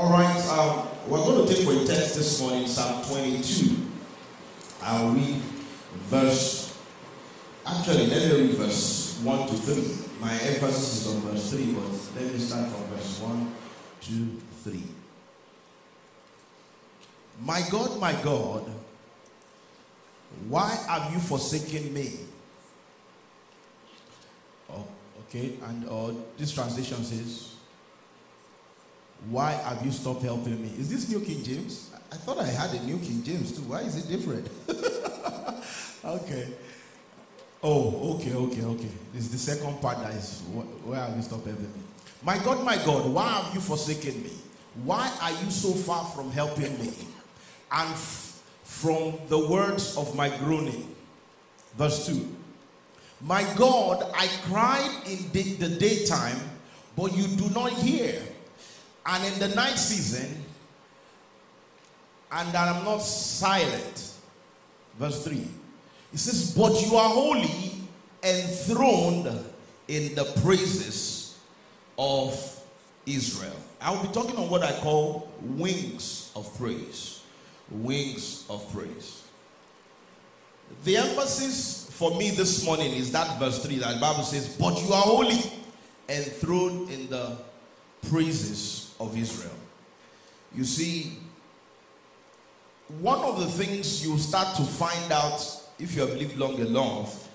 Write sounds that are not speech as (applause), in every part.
All right, um, we're going to take for a text this morning Psalm 22. I'll read verse, actually, let me read verse 1 to 3. My emphasis is on verse 3, but let me start from verse 1, 2, 3. My God, my God, why have you forsaken me? Oh, okay, and uh, this translation says, Why have you stopped helping me? Is this New King James? I thought I had a New King James too. Why is it different? (laughs) okay. Oh, okay, okay, okay. This is the second part that is why have you stopped helping me? My God, my God, why have you forsaken me? Why are you so far from helping me? And f- from the words of my groaning. Verse 2. My God, I cried in the, the daytime, but you do not hear. And in the night season, and that I'm not silent. Verse 3. It says, But you are holy, enthroned in the praises of Israel. I will be talking on what I call wings of praise. Wings of praise. The emphasis for me this morning is that verse 3 that the Bible says, But you are holy, enthroned in the praises of Israel. You see, one of the things you start to find out if you have lived long enough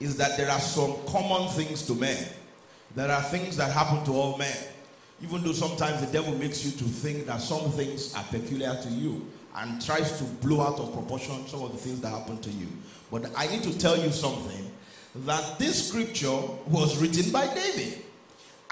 is that there are some common things to men. There are things that happen to all men. Even though sometimes the devil makes you to think that some things are peculiar to you and tries to blow out of proportion some of the things that happen to you. But I need to tell you something that this scripture was written by David.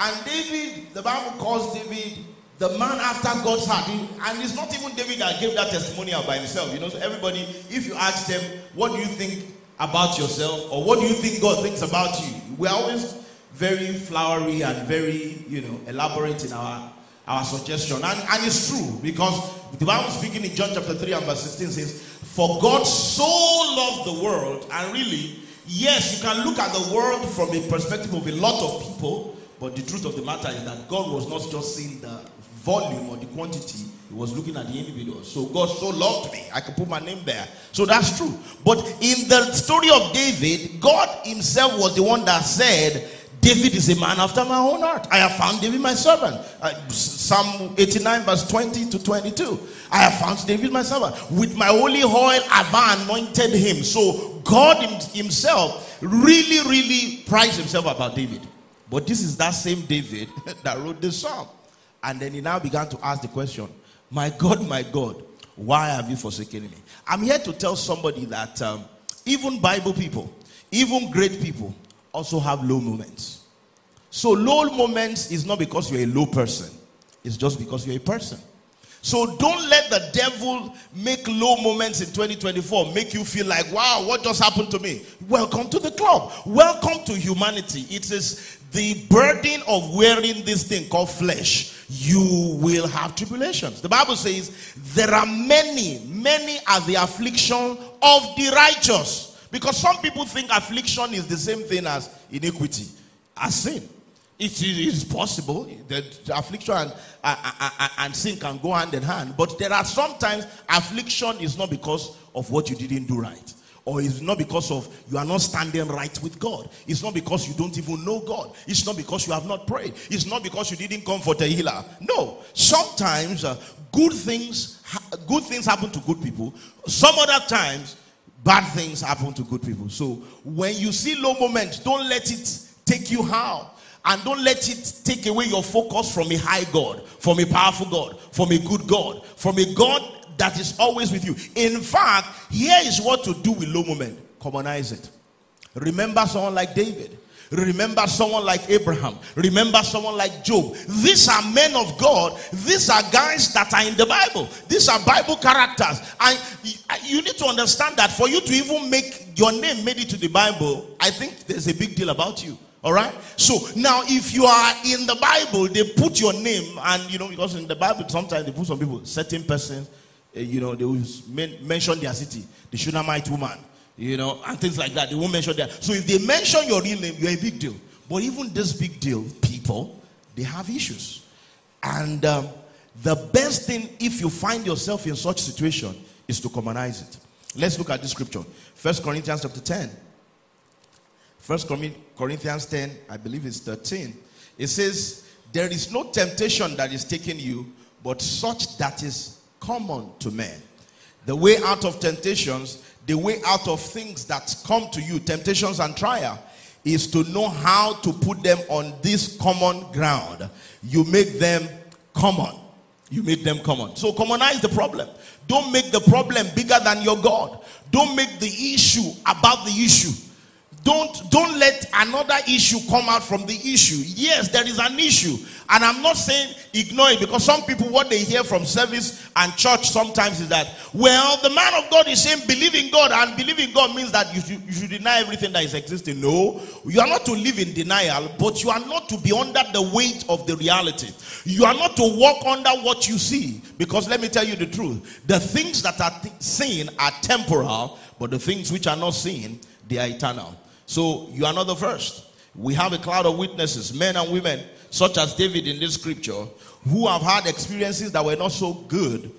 And David, the Bible calls David the man after God's heart. And it's not even David that gave that testimonial by himself. You know, so everybody, if you ask them, what do you think about yourself? Or what do you think God thinks about you? We're always very flowery and very, you know, elaborate in our our suggestion. And, and it's true because the Bible speaking in John chapter 3 and verse 16 says, For God so loved the world, and really, yes, you can look at the world from a perspective of a lot of people, but the truth of the matter is that God was not just seeing the volume or the quantity, He was looking at the individual. So God so loved me. I can put my name there. So that's true. But in the story of David, God Himself was the one that said, David is a man after my own heart. I have found David my servant. Uh, Psalm 89, verse 20 to 22. I have found David my servant. With my holy oil have I anointed him. So God himself really, really prized himself about David. But this is that same David (laughs) that wrote this psalm. And then he now began to ask the question, My God, my God, why have you forsaken me? I'm here to tell somebody that um, even Bible people, even great people, also have low moments. So, low moments is not because you're a low person, it's just because you're a person. So, don't let the devil make low moments in 2024 make you feel like, wow, what just happened to me? Welcome to the club. Welcome to humanity. It is the burden of wearing this thing called flesh. You will have tribulations. The Bible says, there are many, many are the affliction of the righteous. Because some people think affliction is the same thing as iniquity, as sin. It is possible that affliction and, and, and, sin can go hand in hand, but there are sometimes affliction is not because of what you didn't do right, or it's not because of you are not standing right with God. It's not because you don't even know God. It's not because you have not prayed. It's not because you didn't come for the healer. No, sometimes uh, good things good things happen to good people. Some other times bad things happen to good people. So when you see low moments, don't let it take you how. And don't let it take away your focus from a high God, from a powerful God, from a good God, from a God that is always with you. In fact, here is what to do with low moment. Commonize it. Remember someone like David. Remember someone like Abraham. Remember someone like Job. These are men of God. These are guys that are in the Bible. These are Bible characters. And you need to understand that for you to even make your name made it to the Bible, I think there's a big deal about you. All right. So now, if you are in the Bible, they put your name, and you know, because in the Bible, sometimes they put some people, certain persons, you know, they will mention their city, the Shunammite woman, you know, and things like that. They won't mention that. So if they mention your real name, you're a big deal. But even this big deal, people, they have issues. And um, the best thing if you find yourself in such situation is to commonize it. Let's look at this scripture. First Corinthians chapter 10. First Corinthians 10, I believe it's 13. It says, There is no temptation that is taking you, but such that is common to men. The way out of temptations, the way out of things that come to you, temptations and trial, is to know how to put them on this common ground. You make them common. You make them common. So commonize the problem. Don't make the problem bigger than your God. Don't make the issue about the issue. Don't don't let another issue come out from the issue. Yes, there is an issue, and I'm not saying ignore it because some people what they hear from service and church sometimes is that well, the man of God is saying believe in God, and believe in God means that you should, you should deny everything that is existing. No, you are not to live in denial, but you are not to be under the weight of the reality. You are not to walk under what you see because let me tell you the truth: the things that are th- seen are temporal, but the things which are not seen they are eternal. So you are not the first. We have a cloud of witnesses, men and women, such as David in this scripture, who have had experiences that were not so good,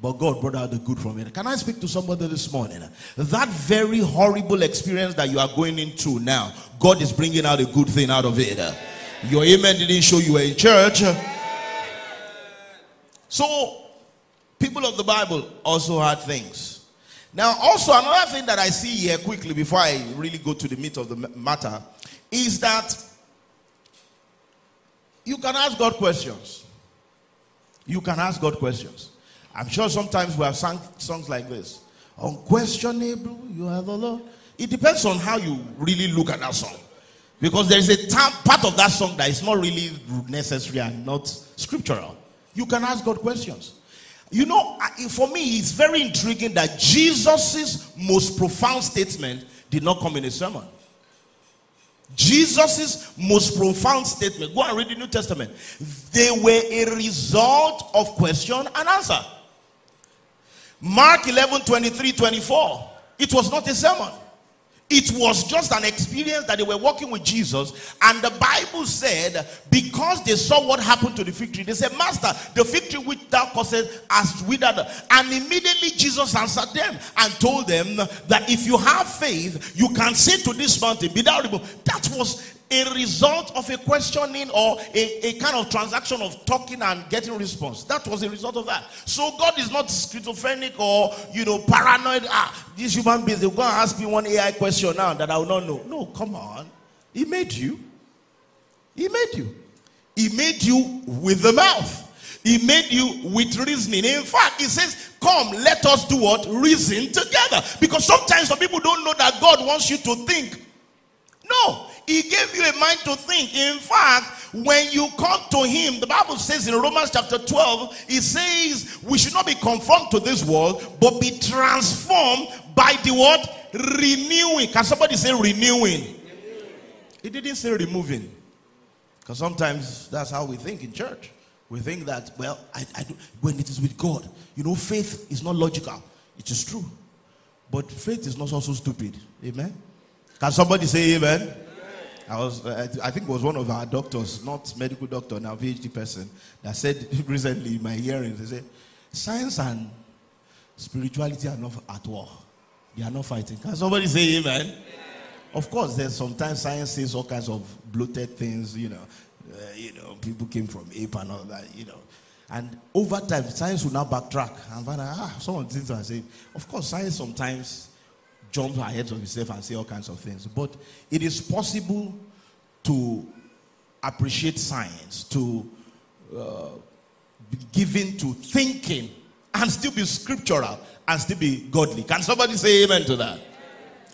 but God brought out the good from it. Can I speak to somebody this morning? That very horrible experience that you are going into now, God is bringing out a good thing out of it. Your amen didn't show you were in church. So, people of the Bible also had things. Now, also, another thing that I see here quickly before I really go to the meat of the matter is that you can ask God questions. You can ask God questions. I'm sure sometimes we have songs like this Unquestionable, you are the Lord. It depends on how you really look at that song. Because there is a part of that song that is not really necessary and not scriptural. You can ask God questions. You know, for me, it's very intriguing that Jesus' most profound statement did not come in a sermon. Jesus' most profound statement, go and read the New Testament. They were a result of question and answer. Mark 11 23 24. It was not a sermon. It was just an experience that they were walking with Jesus, and the Bible said, because they saw what happened to the fig tree, they said, Master, the fig tree which thou causest has withered. And immediately Jesus answered them and told them that if you have faith, you can say to this mountain, Be thou removed. That was a result of a questioning or a, a kind of transaction of talking and getting response. That was a result of that. So God is not schizophrenic or you know paranoid. Ah, these human beings, they're going to ask me one AI question now that I will not know. No, come on. He made you. He made you. He made you with the mouth. He made you with reasoning. In fact, he says, Come, let us do what? Reason together. Because sometimes some people don't know that God wants you to think. No, he gave you a mind to think. In fact, when you come to Him, the Bible says in Romans chapter 12, it says we should not be conformed to this world, but be transformed by the word Renewing. Can somebody say renewing? It didn't say removing. Because sometimes that's how we think in church. We think that, well, I, I do, when it is with God, you know, faith is not logical. It is true. But faith is not also stupid. Amen? Can somebody say amen? I was, I think it was one of our doctors, not medical doctor, now PhD person, that said (laughs) recently in my hearing, they said, science and spirituality are not at war. They are not fighting. Can somebody say amen? amen. Of course, there's sometimes science says all kinds of bloated things, you know. Uh, you know, people came from ape and all that, you know. And over time, science will now backtrack and find out, ah, some of the things I say. Of course, science sometimes jump ahead of himself and say all kinds of things. But it is possible to appreciate science, to uh, be given to thinking, and still be scriptural and still be godly. Can somebody say amen to that?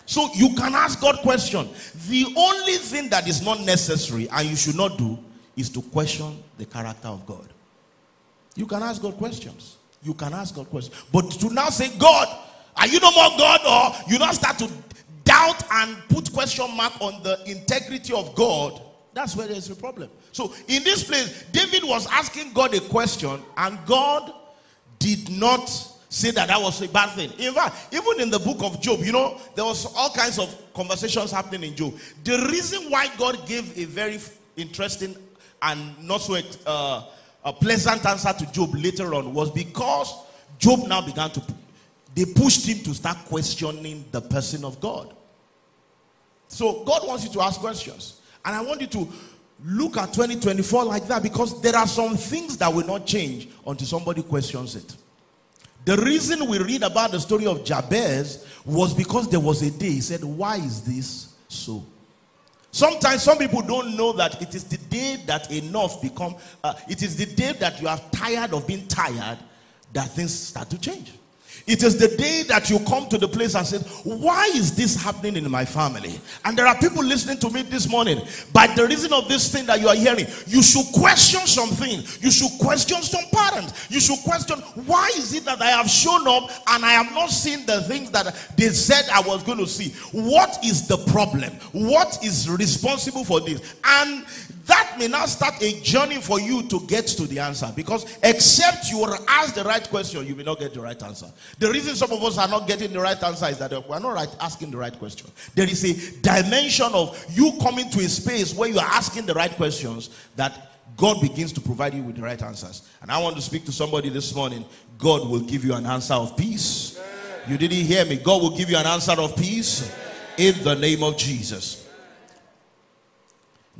So you can ask God question. The only thing that is not necessary and you should not do is to question the character of God. You can ask God questions. You can ask God questions. But to now say, God, are you no more God? Or you not start to doubt and put question mark on the integrity of God. That's where there's a problem. So in this place, David was asking God a question, and God did not say that that was a bad thing. In fact, even in the book of Job, you know, there was all kinds of conversations happening in Job. The reason why God gave a very interesting and not so uh, a pleasant answer to Job later on was because Job now began to, they pushed him to start questioning the person of God. So God wants you to ask questions. And I want you to look at 2024 like that because there are some things that will not change until somebody questions it. The reason we read about the story of Jabez was because there was a day he said, Why is this so? Sometimes some people don't know that it is the day that enough become, uh, it is the day that you are tired of being tired that things start to change. It is the day that you come to the place and say, Why is this happening in my family? And there are people listening to me this morning. By the reason of this thing that you are hearing, you should question something. You should question some parents. You should question, Why is it that I have shown up and I have not seen the things that they said I was going to see? What is the problem? What is responsible for this? And that may now start a journey for you to get to the answer because except you ask the right question, you may not get the right answer. The reason some of us are not getting the right answer is that we're not right asking the right question. There is a dimension of you coming to a space where you are asking the right questions that God begins to provide you with the right answers. And I want to speak to somebody this morning. God will give you an answer of peace. You didn't hear me. God will give you an answer of peace in the name of Jesus.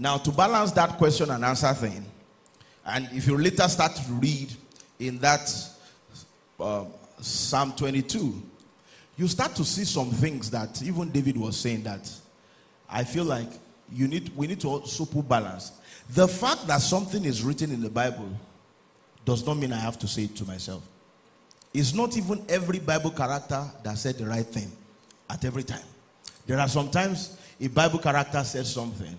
Now, to balance that question and answer thing, and if you later start to read in that uh, Psalm 22, you start to see some things that even David was saying that I feel like you need we need to also put balance. The fact that something is written in the Bible does not mean I have to say it to myself. It's not even every Bible character that said the right thing at every time. There are sometimes a Bible character says something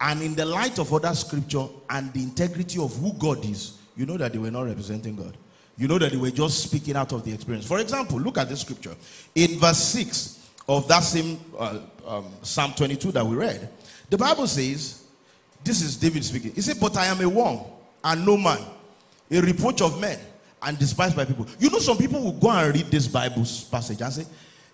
and in the light of other scripture and the integrity of who God is, you know that they were not representing God. You know that they were just speaking out of the experience. For example, look at this scripture. In verse 6 of that same uh, um, Psalm 22 that we read, the Bible says, This is David speaking. He said, But I am a worm and no man, a reproach of men and despised by people. You know, some people will go and read this Bible passage and say,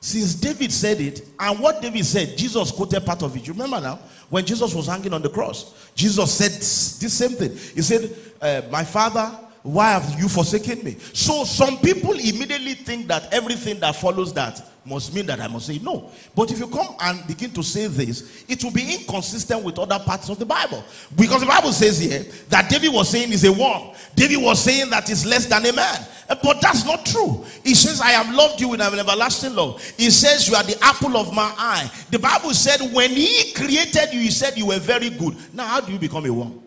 since David said it, and what David said, Jesus quoted part of it. You remember now? When Jesus was hanging on the cross, Jesus said this same thing. He said, uh, My father, why have you forsaken me? So some people immediately think that everything that follows that must mean that I must say no. But if you come and begin to say this, it will be inconsistent with other parts of the Bible. Because the Bible says here that David was saying is a worm. David was saying that is less than a man. Eh, but that's not true. He says, I have loved you with an everlasting love. He says, You are the apple of my eye. The Bible said, When he created you, he said you were very good. Now, how do you become a worm?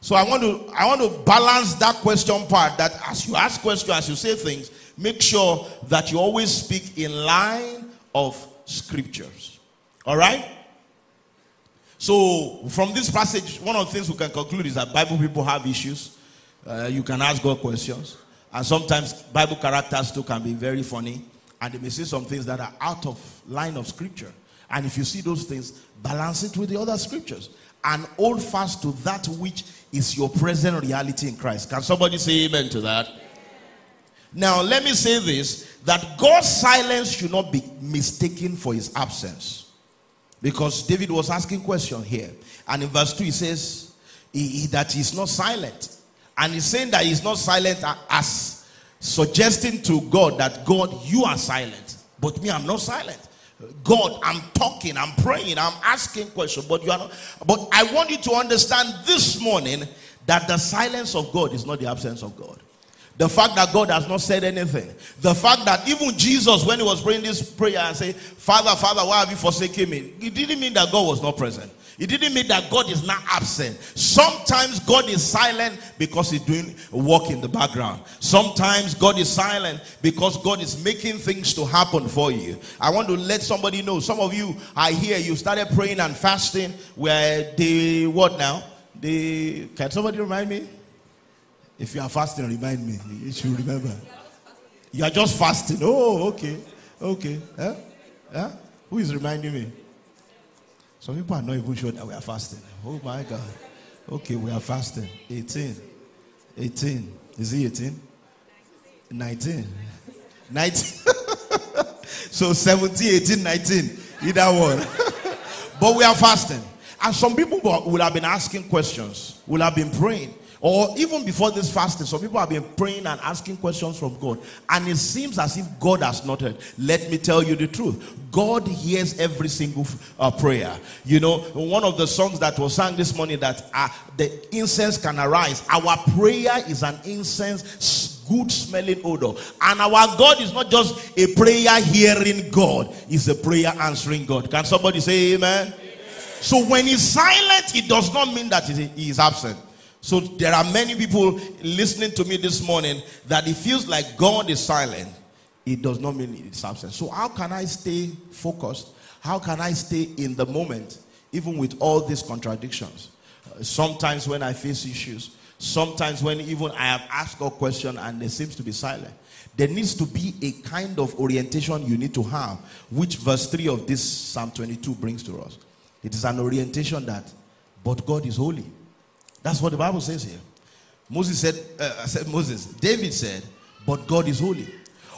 So I want to I want to balance that question part that as you ask questions, as you say things, make sure that you always speak in line of scriptures. All right? So from this passage, one of the things we can conclude is that Bible people have issues. Uh, you can ask God questions. And sometimes Bible characters too can be very funny. And they may say some things that are out of line of scripture. And if you see those things, balance it with the other scriptures and hold fast to that which is your present reality in Christ. Can somebody say amen to that? Now, let me say this that God's silence should not be mistaken for his absence. Because David was asking question here. And in verse 2, he says he, he, that he's not silent. And he's saying that he's not silent as suggesting to God that God, you are silent. But me, I'm not silent. God, I'm talking, I'm praying, I'm asking questions, but you are not. But I want you to understand this morning that the silence of God is not the absence of God. The fact that God has not said anything. The fact that even Jesus, when he was praying this prayer and say, Father, Father, why have you forsaken me? It didn't mean that God was not present. It didn't mean that God is not absent. Sometimes God is silent because He's doing work in the background. Sometimes God is silent because God is making things to happen for you. I want to let somebody know. Some of you are here. You started praying and fasting. Where the what now? The can somebody remind me? If you are fasting, remind me. You should remember. You are just fasting. Oh, okay, okay. Huh? Huh? Who is reminding me? Some people are not even sure that we are fasting. Oh my God. Okay, we are fasting. 18. 18. Is he 18? 19. (laughs) 19. (laughs) so 17, 18, 19. Either one. (laughs) but we are fasting. And some people will have been asking questions, will have been praying. Or even before this fasting, some people have been praying and asking questions from God. And it seems as if God has not heard. Let me tell you the truth God hears every single uh, prayer. You know, one of the songs that was sung this morning that uh, the incense can arise. Our prayer is an incense good smelling odor. And our God is not just a prayer hearing God, He's a prayer answering God. Can somebody say amen? amen? So when He's silent, it does not mean that He is absent. So there are many people listening to me this morning that it feels like God is silent. It does not mean it's absent. So how can I stay focused? How can I stay in the moment, even with all these contradictions? Uh, sometimes when I face issues, Sometimes when even I have asked a question and there seems to be silent, there needs to be a kind of orientation you need to have, which verse 3 of this Psalm 22 brings to us. It is an orientation that, but God is holy. That's what the Bible says here. Moses said, uh, said Moses, David said, but God is holy.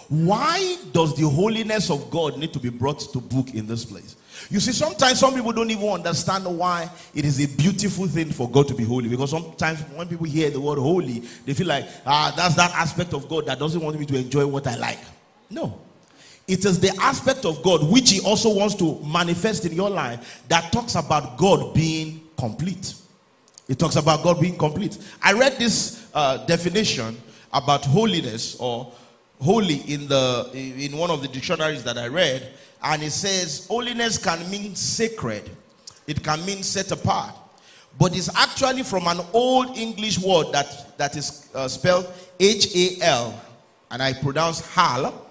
Why does the holiness of God need to be brought to book in this place? You see, sometimes some people don't even understand why it is a beautiful thing for God to be holy. Because sometimes when people hear the word holy, they feel like, ah, that's that aspect of God that doesn't want me to enjoy what I like. No. It is the aspect of God which He also wants to manifest in your life that talks about God being complete. It talks about God being complete. I read this uh, definition about holiness or holy in the in one of the dictionaries that I read and it says holiness can mean sacred, it can mean set apart, but it's actually from an old English word that, that is uh, spelled H A L, and I pronounce hal,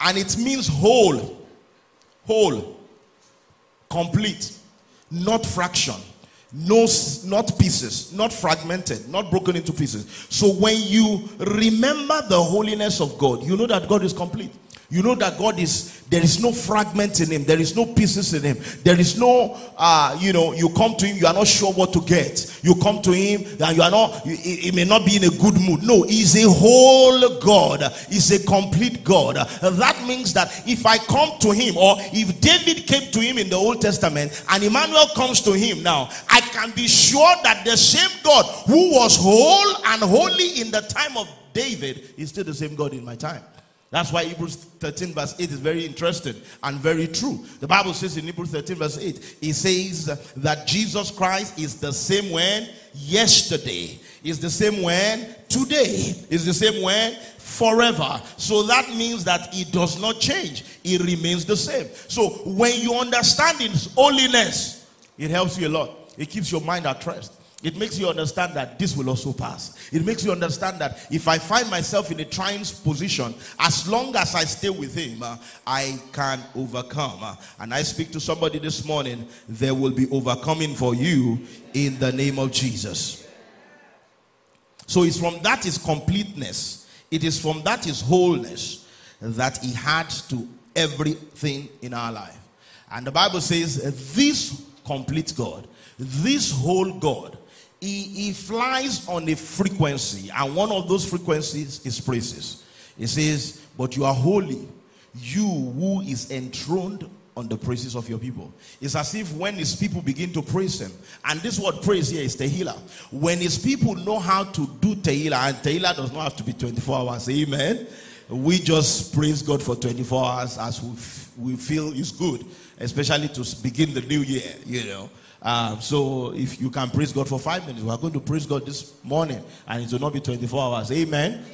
and it means whole, whole, complete, not fraction. No, not pieces, not fragmented, not broken into pieces. So when you remember the holiness of God, you know that God is complete. You know that God is, there is no fragment in Him, there is no pieces in Him, there is no, uh, you know, you come to Him, you are not sure what to get. You come to Him and you are not, He may not be in a good mood. No, He's a whole God, He's a complete God. That means that if I come to Him, or if David came to Him in the Old Testament and Emmanuel comes to Him now, I can be sure that the same God who was whole and holy in the time of David is still the same God in my time. That's why Hebrews 13, verse 8 is very interesting and very true. The Bible says in Hebrews 13, verse 8, it says that Jesus Christ is the same when yesterday, is the same when today, is the same when forever. So that means that it does not change, it remains the same. So when you understand His holiness, it helps you a lot, it keeps your mind at rest. It makes you understand that this will also pass. It makes you understand that if I find myself in a trying position, as long as I stay with Him, uh, I can overcome. Uh, and I speak to somebody this morning, there will be overcoming for you in the name of Jesus. So it's from that is completeness, it is from that is wholeness that He had to everything in our life. And the Bible says, This complete God, this whole God, he, he flies on a frequency, and one of those frequencies is praises. He says, But you are holy, you who is enthroned on the praises of your people. It's as if when his people begin to praise him, and this word praise here is tehillah. When his people know how to do tehillah, and tehillah does not have to be 24 hours, amen. We just praise God for 24 hours as we, f- we feel is good, especially to begin the new year, you know. Um, so if you can praise God for five minutes, we are going to praise God this morning, and it will not be 24 hours. Amen.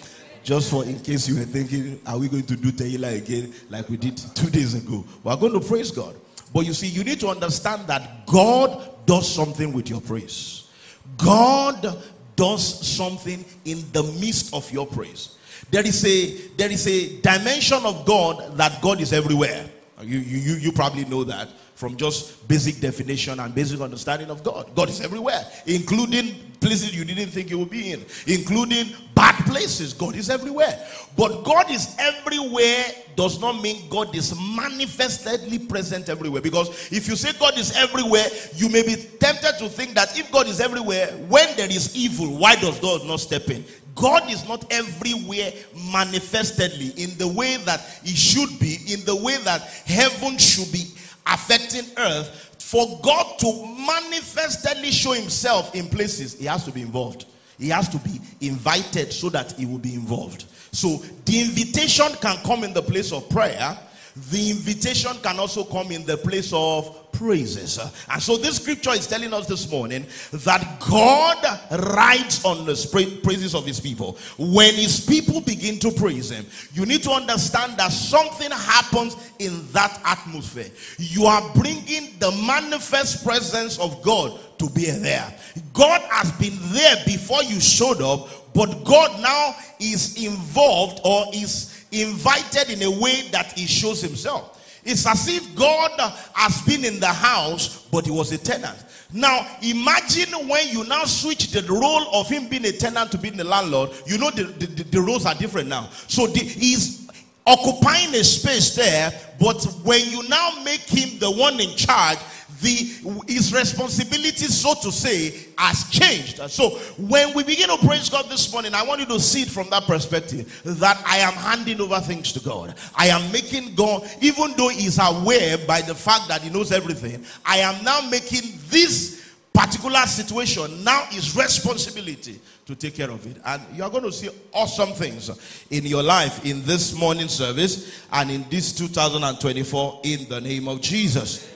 Just for in case you were thinking, are we going to do Tehillah again like we did two days ago? We are going to praise God. But you see, you need to understand that God does something with your praise. God does something in the midst of your praise. There is a there is a dimension of God that God is everywhere. You, you, you probably know that from just basic definition and basic understanding of God. God is everywhere, including places you didn't think He would be in, including bad places. God is everywhere. But God is everywhere does not mean God is manifestedly present everywhere. Because if you say God is everywhere, you may be tempted to think that if God is everywhere, when there is evil, why does God not step in? God is not everywhere manifestedly in the way that He should be, in the way that heaven should be affecting earth For God to manifestly show himself in places, he has to be involved. He has to be invited so that he will be involved. So the invitation can come in the place of prayer. The invitation can also come in the place of praises. And so this scripture is telling us this morning that God rides on the praises of his people. When his people begin to praise him, you need to understand that something happens in that atmosphere. You are bringing the manifest presence of God to be there. God has been there before you showed up, but God now is involved or is invited in a way that he shows himself. It's as if God has been in the house, but he was a tenant. Now, imagine when you now switch the role of him being a tenant to being the landlord, you know the, the, the roles are different now. So the, he's occupying a space there, but when you now make him the one in charge, the his responsibility, so to say, has changed. So when we begin to praise God this morning, I want you to see it from that perspective that I am handing over things to God. I am making God, even though He's aware by the fact that He knows everything, I am now making this particular situation now is responsibility to take care of it. And you are going to see awesome things in your life in this morning service and in this 2024 in the name of Jesus.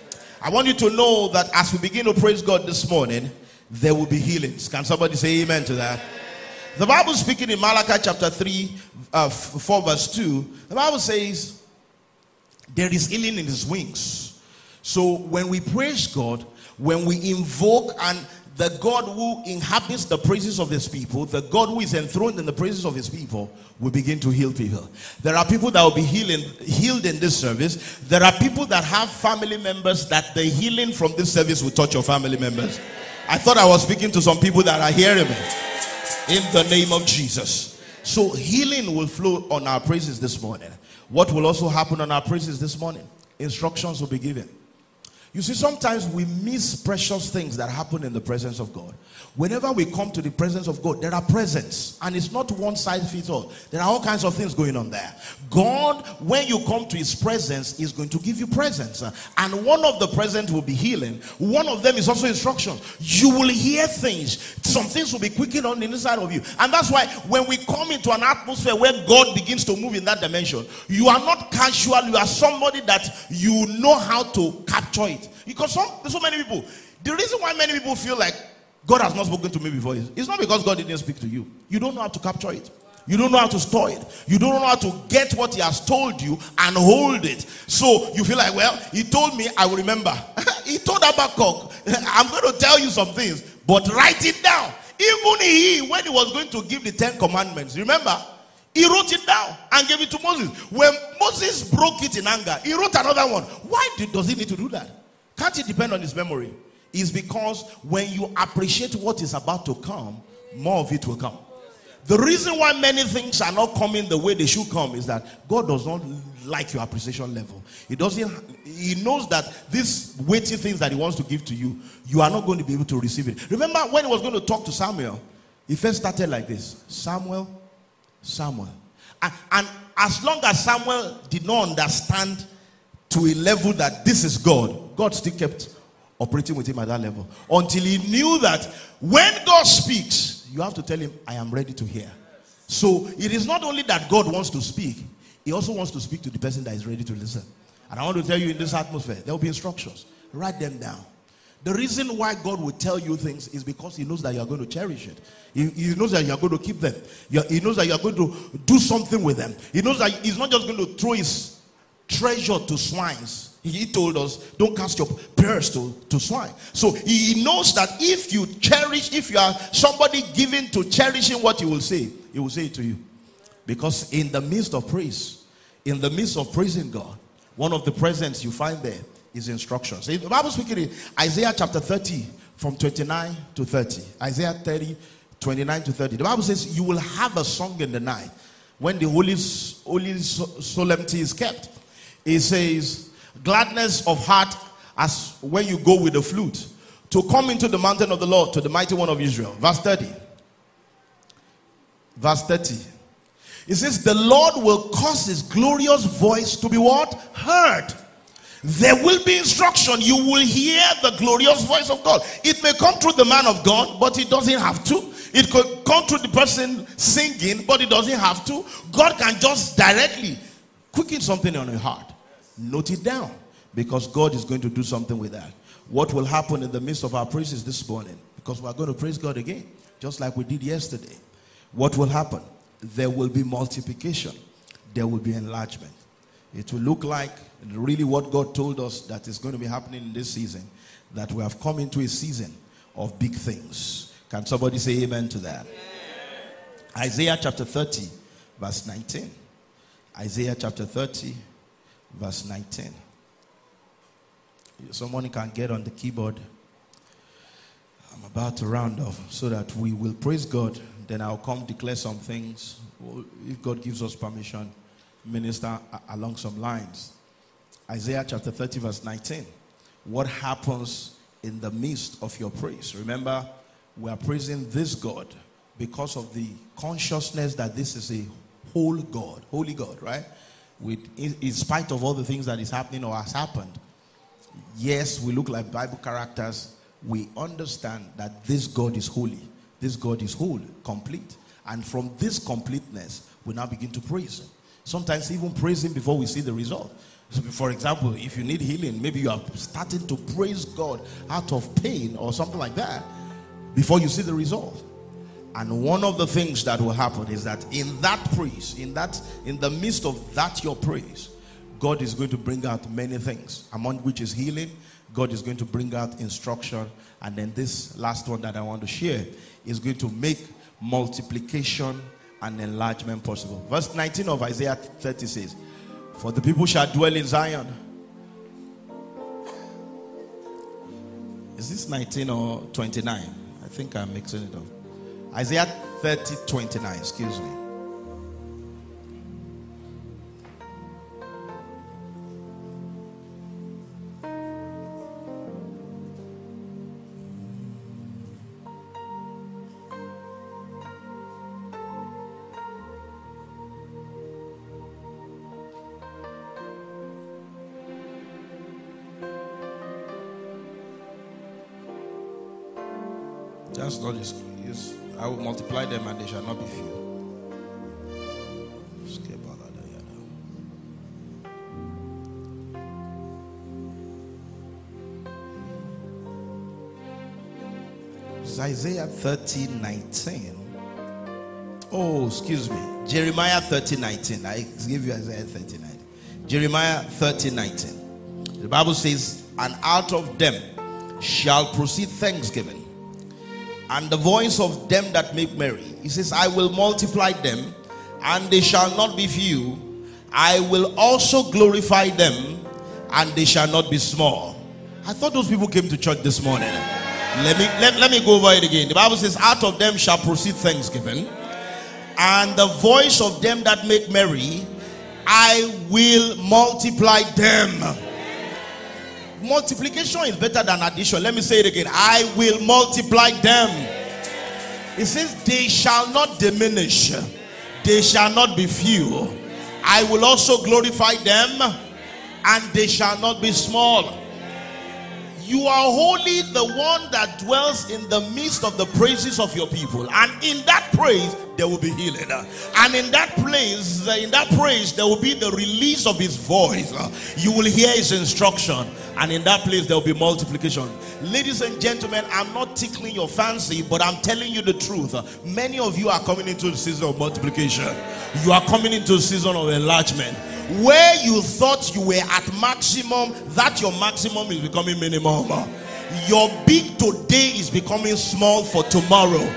I want you to know that as we begin to praise God this morning, there will be healings. Can somebody say amen to that? The Bible speaking in Malachi chapter 3, uh, 4 verse 2, the Bible says, There is healing in his wings. So when we praise God, when we invoke and the God who inhabits the praises of his people, the God who is enthroned in the praises of his people, will begin to heal people. There are people that will be healing, healed in this service. There are people that have family members that the healing from this service will touch your family members. I thought I was speaking to some people that are hearing me. In the name of Jesus. So healing will flow on our praises this morning. What will also happen on our praises this morning? Instructions will be given. You see, sometimes we miss precious things that happen in the presence of God. Whenever we come to the presence of God, there are presents, and it's not one size fits all. There are all kinds of things going on there. God, when you come to His presence, is going to give you presents, uh, and one of the presents will be healing. One of them is also instruction. You will hear things. Some things will be quickened on the inside of you, and that's why when we come into an atmosphere where God begins to move in that dimension, you are not casual. You are somebody that you know how to capture it. Because some, so many people, the reason why many people feel like God has not spoken to me before is it's not because God didn't speak to you. You don't know how to capture it. You don't know how to store it. You don't know how to get what he has told you and hold it. So you feel like, well, he told me, I will remember. (laughs) he told Habakkuk, (laughs) I'm going to tell you some things, but write it down. Even he, when he was going to give the Ten Commandments, remember, he wrote it down and gave it to Moses. When Moses broke it in anger, he wrote another one. Why does he need to do that? Can't it depend on his memory? Is because when you appreciate what is about to come, more of it will come. The reason why many things are not coming the way they should come is that God does not like your appreciation level. He doesn't he knows that these weighty things that he wants to give to you, you are not going to be able to receive it. Remember when he was going to talk to Samuel, he first started like this. Samuel, Samuel. And, and as long as Samuel did not understand to a level that this is God, God still kept operating with him at that level until he knew that when God speaks, you have to tell him, I am ready to hear. So it is not only that God wants to speak, he also wants to speak to the person that is ready to listen. And I want to tell you in this atmosphere, there will be instructions. Write them down. The reason why God will tell you things is because He knows that you are going to cherish it. He, he knows that you are going to keep them. he knows that you are going to do something with them. He knows that He's not just going to throw His treasure to swines. He told us, don't cast your prayers to, to swine. So he knows that if you cherish, if you are somebody given to cherishing what he will say, he will say it to you. Because in the midst of praise, in the midst of praising God, one of the presents you find there is instructions. The Bible speaking in Isaiah chapter 30, from 29 to 30. Isaiah 30, 29 to 30. The Bible says, You will have a song in the night when the holy, holy solemnity is kept. It says, gladness of heart as when you go with the flute to come into the mountain of the Lord to the mighty one of Israel. Verse 30. Verse 30. It says, The Lord will cause his glorious voice to be what? Heard. there will be instruction. You will hear the glorious voice of God. It may come through the man of God, but it doesn't have to. It could come through the person singing, but it doesn't have to. God can just directly quicken something on your heart. Note it down because God is going to do something with that. What will happen in the midst of our praises this morning? Because we are going to praise God again, just like we did yesterday. What will happen? There will be multiplication, there will be enlargement. It will look like really what God told us that is going to be happening in this season, that we have come into a season of big things. Can somebody say amen to that? Isaiah chapter 30, verse 19. Isaiah chapter 30, verse 19. Someone can get on the keyboard. I'm about to round off so that we will praise God. Then I'll come declare some things. If God gives us permission, minister along some lines. Isaiah chapter 30, verse 19. What happens in the midst of your praise? Remember, we are praising this God because of the consciousness that this is a whole God, holy God, right? With, in, in spite of all the things that is happening or has happened, yes, we look like Bible characters. We understand that this God is holy. This God is whole, complete. And from this completeness, we now begin to praise Him. Sometimes even praise Him before we see the result. So for example, if you need healing, maybe you are starting to praise God out of pain or something like that before you see the result. And one of the things that will happen is that in that praise, in that, in the midst of that your praise, God is going to bring out many things, among which is healing. God is going to bring out instruction. And then this last one that I want to share is going to make multiplication and enlargement possible. Verse 19 of Isaiah 30 says, For the people shall dwell in Zion. Is this 19 or 29? I think I'm mixing it up. Isaiah 30 29, excuse me. That's not his. I will multiply them and they shall not be few. It's Isaiah 30 19. Oh, excuse me. Jeremiah 30 19. I give you Isaiah 30 19. Jeremiah 30 19. The Bible says, And out of them shall proceed thanksgiving and the voice of them that make merry. He says, I will multiply them, and they shall not be few. I will also glorify them, and they shall not be small. I thought those people came to church this morning. Let me let, let me go over it again. The Bible says, Out of them shall proceed thanksgiving, and the voice of them that make merry, I will multiply them multiplication is better than addition. Let me say it again. I will multiply them. It says, They shall not diminish, they shall not be few. I will also glorify them, and they shall not be small. You are holy, the one that dwells in the midst of the praises of your people. And in that praise, there will be healing. And in that place, in that praise, there will be the release of his voice. You will hear his instruction. And in that place, there will be multiplication. Ladies and gentlemen, I'm not tickling your fancy, but I'm telling you the truth. Many of you are coming into the season of multiplication. You are coming into a season of enlargement where you thought you were at maximum, that your maximum is becoming minimum. Your big today is becoming small for tomorrow.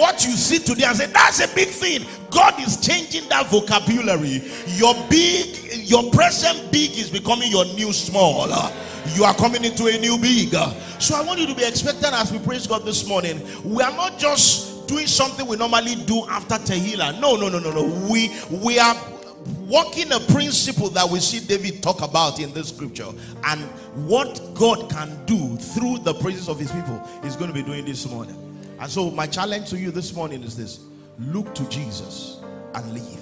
What you see today and say, that's a big thing. God is changing that vocabulary. Your big, your present big is becoming your new small. You are coming into a new big. So I want you to be expectant as we praise God this morning. We are not just doing something we normally do after Tehillah. No, no, no, no, no. We we are walking a principle that we see David talk about in this scripture and what God can do through the praises of his people is going to be doing this morning. And so, my challenge to you this morning is this look to Jesus and leave.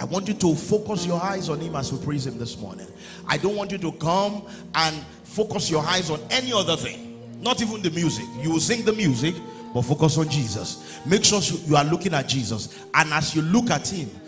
I want you to focus your eyes on Him as we praise Him this morning. I don't want you to come and focus your eyes on any other thing, not even the music. You will sing the music, but focus on Jesus. Make sure you are looking at Jesus, and as you look at Him,